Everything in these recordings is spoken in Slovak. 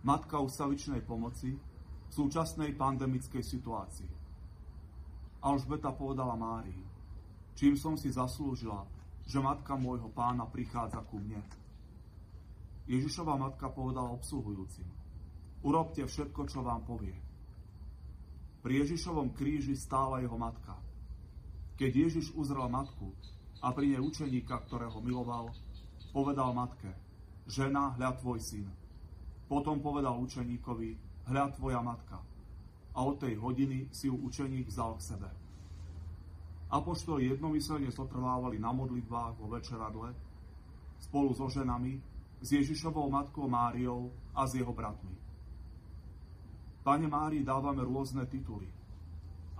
matka ustavičnej pomoci v súčasnej pandemickej situácii. Alžbeta povedala Márii, čím som si zaslúžila, že matka môjho pána prichádza ku mne. Ježišova matka povedala obsluhujúcim, urobte všetko, čo vám povie. Pri Ježišovom kríži stála jeho matka. Keď Ježiš uzrel matku a pri nej učeníka, ktorého miloval, povedal matke, žena, hľad tvoj syn. Potom povedal učeníkovi, hľad tvoja matka. A od tej hodiny si ju učeník vzal k sebe. Apoštoli jednomyselne zotrvávali na modlitbách vo večeradle spolu so ženami, s Ježišovou matkou Máriou a s jeho bratmi. Pane Márii dávame rôzne tituly,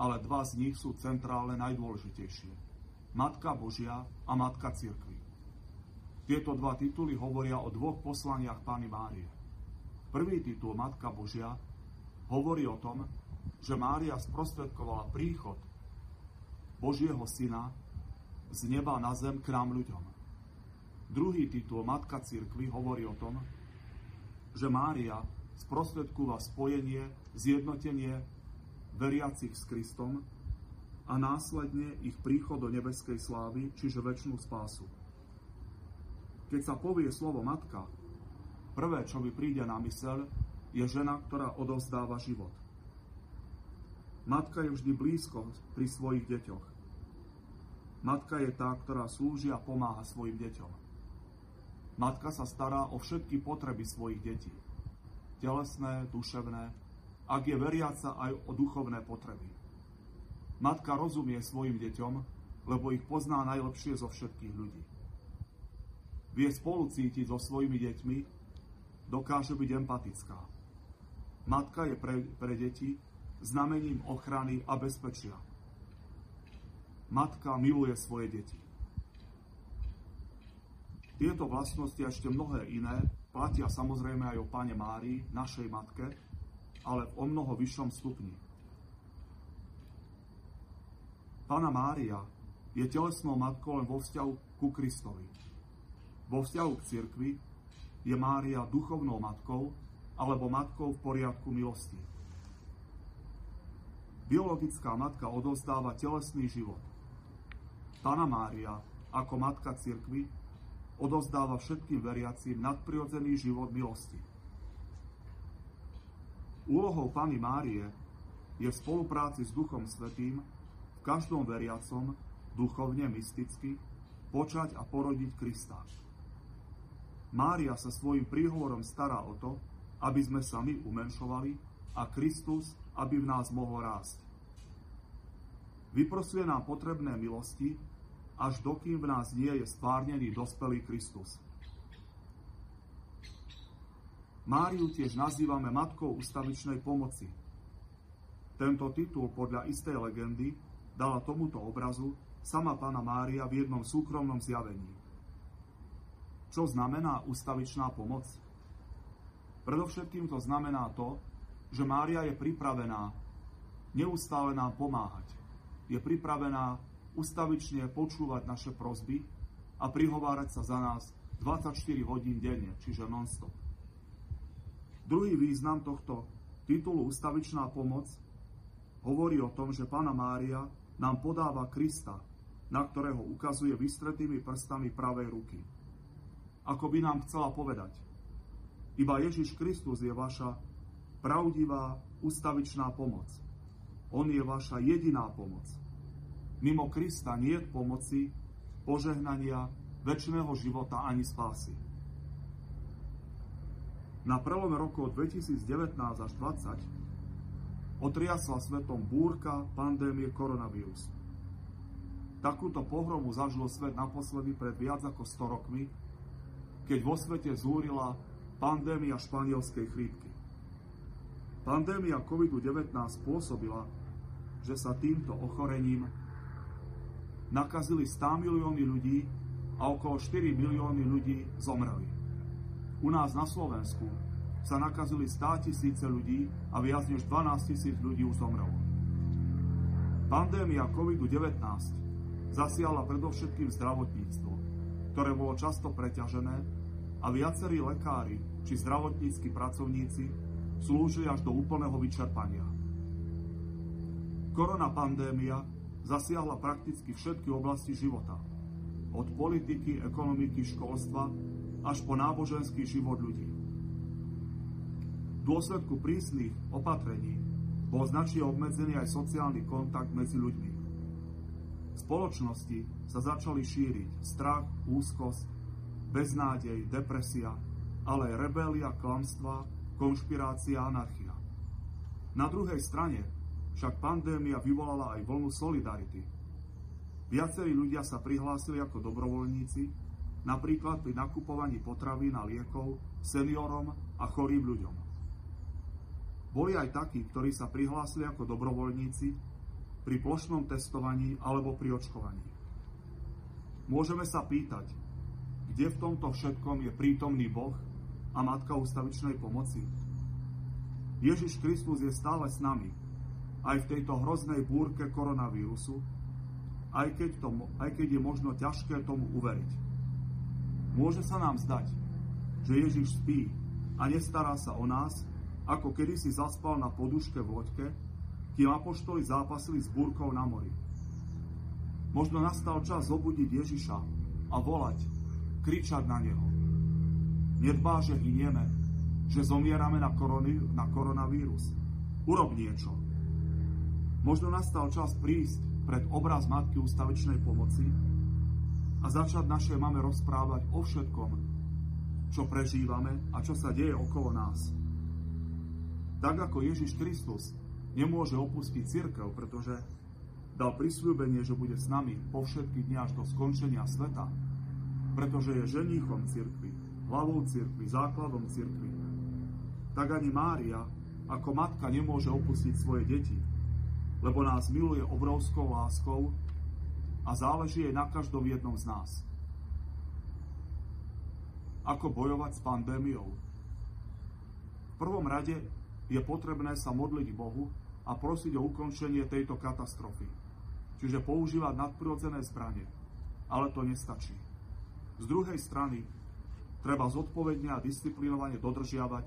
ale dva z nich sú centrálne najdôležitejšie. Matka Božia a Matka Cirkvi. Tieto dva tituly hovoria o dvoch poslaniach Pány Márie. Prvý titul Matka Božia hovorí o tom, že Mária sprostredkovala príchod Božieho Syna z neba na zem k nám ľuďom. Druhý titul Matka Cirkvi hovorí o tom, že Mária sprostredkúva spojenie, zjednotenie veriacich s Kristom a následne ich príchod do nebeskej slávy, čiže väčšinu spásu. Keď sa povie slovo matka, prvé, čo mi príde na mysel, je žena, ktorá odovzdáva život. Matka je vždy blízko pri svojich deťoch. Matka je tá, ktorá slúži a pomáha svojim deťom. Matka sa stará o všetky potreby svojich detí telesné, duševné, ak je veriaca aj o duchovné potreby. Matka rozumie svojim deťom, lebo ich pozná najlepšie zo všetkých ľudí. Vie spolucítiť so svojimi deťmi, dokáže byť empatická. Matka je pre, pre deti znamením ochrany a bezpečia. Matka miluje svoje deti. Tieto vlastnosti a ešte mnohé iné platia samozrejme aj o Pane Márii, našej matke, ale v o mnoho vyššom stupni. Pána Mária je telesnou matkou len vo vzťahu ku Kristovi. Vo vzťahu k cirkvi je Mária duchovnou matkou alebo matkou v poriadku milosti. Biologická matka odozdáva telesný život. Pána Mária ako matka cirkvi odozdáva všetkým veriacím nadprirodzený život milosti. Úlohou Pany Márie je v spolupráci s Duchom Svetým v každom veriacom duchovne mysticky počať a porodiť Krista. Mária sa svojim príhovorom stará o to, aby sme sa my umenšovali a Kristus, aby v nás mohol rásť. Vyprosuje nám potrebné milosti, až dokým v nás nie je stvárnený dospelý Kristus. Máriu tiež nazývame matkou ustavičnej pomoci. Tento titul podľa istej legendy dala tomuto obrazu sama pána Mária v jednom súkromnom zjavení. Čo znamená ustavičná pomoc? Predovšetkým to znamená to, že Mária je pripravená neustále nám pomáhať. Je pripravená ustavične počúvať naše prosby a prihovárať sa za nás 24 hodín denne, čiže non-stop. Druhý význam tohto titulu Ustavičná pomoc hovorí o tom, že Pána Mária nám podáva Krista, na ktorého ukazuje vystretými prstami pravej ruky. Ako by nám chcela povedať, iba Ježiš Kristus je vaša pravdivá ustavičná pomoc. On je vaša jediná pomoc. Mimo Krista nie je pomoci, požehnania, väčšného života ani spásy. Na prelome rokov 2019 až 2020 otriasla svetom búrka pandémie koronavírus. Takúto pohromu zažil svet naposledy pred viac ako 100 rokmi, keď vo svete zúrila pandémia španielskej chrípky. Pandémia COVID-19 spôsobila, že sa týmto ochorením nakazili 100 milióny ľudí a okolo 4 milióny ľudí zomreli. U nás na Slovensku sa nakazili 100 tisíce ľudí a viac než 12 tisíc ľudí už zomrelo. Pandémia COVID-19 zasiala predovšetkým zdravotníctvo, ktoré bolo často preťažené a viacerí lekári či zdravotníckí pracovníci slúžili až do úplného vyčerpania. Korona pandémia zasiahla prakticky všetky oblasti života. Od politiky, ekonomiky, školstva až po náboženský život ľudí. V dôsledku prísnych opatrení bol značne obmedzený aj sociálny kontakt medzi ľuďmi. Spoločnosti sa začali šíriť strach, úzkosť, beznádej, depresia, ale aj rebelia, klamstva, konšpirácia anarchia. Na druhej strane však pandémia vyvolala aj vlnu solidarity. Viacerí ľudia sa prihlásili ako dobrovoľníci, napríklad pri nakupovaní potravín a liekov seniorom a chorým ľuďom. Boli aj takí, ktorí sa prihlásili ako dobrovoľníci pri plošnom testovaní alebo pri očkovaní. Môžeme sa pýtať, kde v tomto všetkom je prítomný Boh a Matka ústavičnej pomoci? Ježiš Kristus je stále s nami, aj v tejto hroznej búrke koronavírusu, aj keď, to, aj keď je možno ťažké tomu uveriť. Môže sa nám zdať, že Ježiš spí a nestará sa o nás, ako kedysi zaspal na poduške v loďke, kým apoštoli zápasili s búrkou na mori. Možno nastal čas zobudiť Ježiša a volať, kričať na Neho. Nedbá, že hynieme, že zomierame na, korony, na koronavírus. Urob niečo. Možno nastal čas prísť pred obraz Matky ústavičnej pomoci a začať našej mame rozprávať o všetkom, čo prežívame a čo sa deje okolo nás. Tak ako Ježiš Kristus nemôže opustiť církev, pretože dal prisľúbenie, že bude s nami po všetky dni až do skončenia sveta, pretože je ženíchom církvy, hlavou církvy, základom církvy, tak ani Mária ako matka nemôže opustiť svoje deti, lebo nás miluje obrovskou láskou a záleží jej na každom jednom z nás. Ako bojovať s pandémiou? V prvom rade je potrebné sa modliť Bohu a prosiť o ukončenie tejto katastrofy. Čiže používať nadprirodzené zbranie. Ale to nestačí. Z druhej strany treba zodpovedne a disciplinovane dodržiavať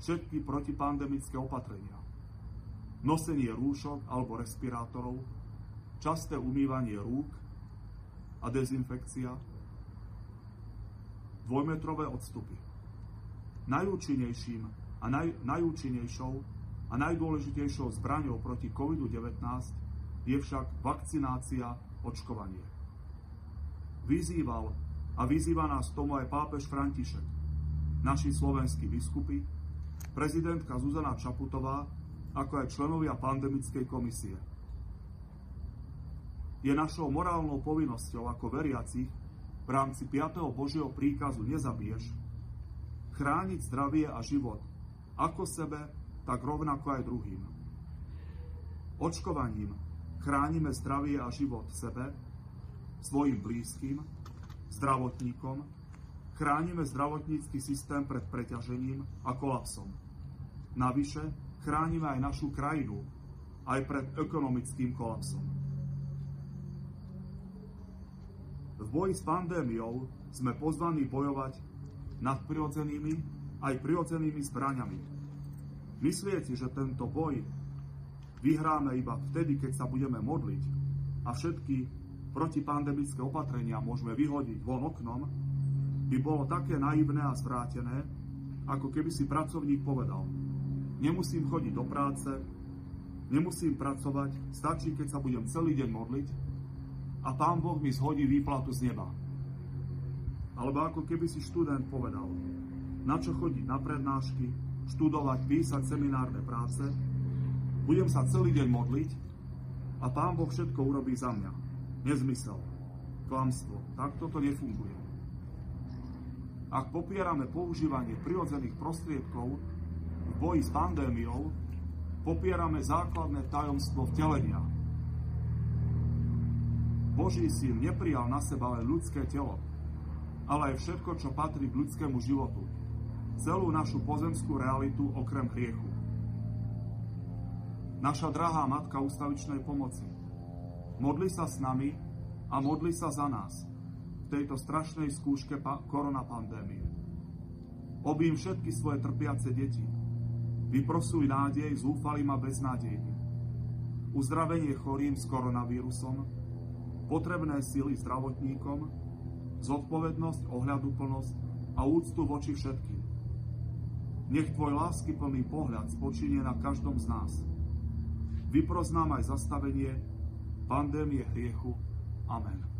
všetky protipandemické opatrenia. Nosenie rúšok alebo respirátorov, časté umývanie rúk a dezinfekcia, dvojmetrové odstupy. Najúčinnejším a naj, najúčinnejšou a najdôležitejšou zbraňou proti COVID-19 je však vakcinácia, očkovanie. Vyzýval a vyzýva nás tomu aj pápež František, naši slovenskí biskupy, prezidentka Zuzana Čaputová, ako aj členovia pandemickej komisie. Je našou morálnou povinnosťou ako veriacich v rámci 5. Božieho príkazu nezabiješ, chrániť zdravie a život ako sebe, tak rovnako aj druhým. Očkovaním chránime zdravie a život sebe, svojim blízkym, zdravotníkom, chránime zdravotnícky systém pred preťažením a kolapsom. Navyše chránime aj našu krajinu aj pred ekonomickým kolapsom. V boji s pandémiou sme pozvaní bojovať nad prirodzenými aj prirodzenými zbraňami. Si, že tento boj vyhráme iba vtedy, keď sa budeme modliť a všetky protipandemické opatrenia môžeme vyhodiť von oknom, by bolo také naivné a zvrátené, ako keby si pracovník povedal, nemusím chodiť do práce, nemusím pracovať, stačí, keď sa budem celý deň modliť a Pán Boh mi zhodí výplatu z neba. Alebo ako keby si študent povedal, na čo chodiť na prednášky, študovať, písať seminárne práce. Budem sa celý deň modliť a Pán Boh všetko urobí za mňa. Nezmysel, klamstvo. Tak toto nefunguje. Ak popierame používanie prirodzených prostriedkov v boji s pandémiou, popierame základné tajomstvo vtelenia. Boží syn neprijal na seba len ľudské telo, ale aj všetko, čo patrí k ľudskému životu celú našu pozemskú realitu okrem hriechu. Naša drahá Matka ústavičnej pomoci, modli sa s nami a modli sa za nás v tejto strašnej skúške koronapandémie. Obím všetky svoje trpiace deti. Vyprosuj nádej zúfalým a beznádejným. Uzdravenie chorým s koronavírusom, potrebné sily zdravotníkom, zodpovednosť, ohľaduplnosť a úctu voči všetkým. Nech Tvoj láskyplný pohľad spočinie na každom z nás. Vypros nám aj zastavenie pandémie hriechu. Amen.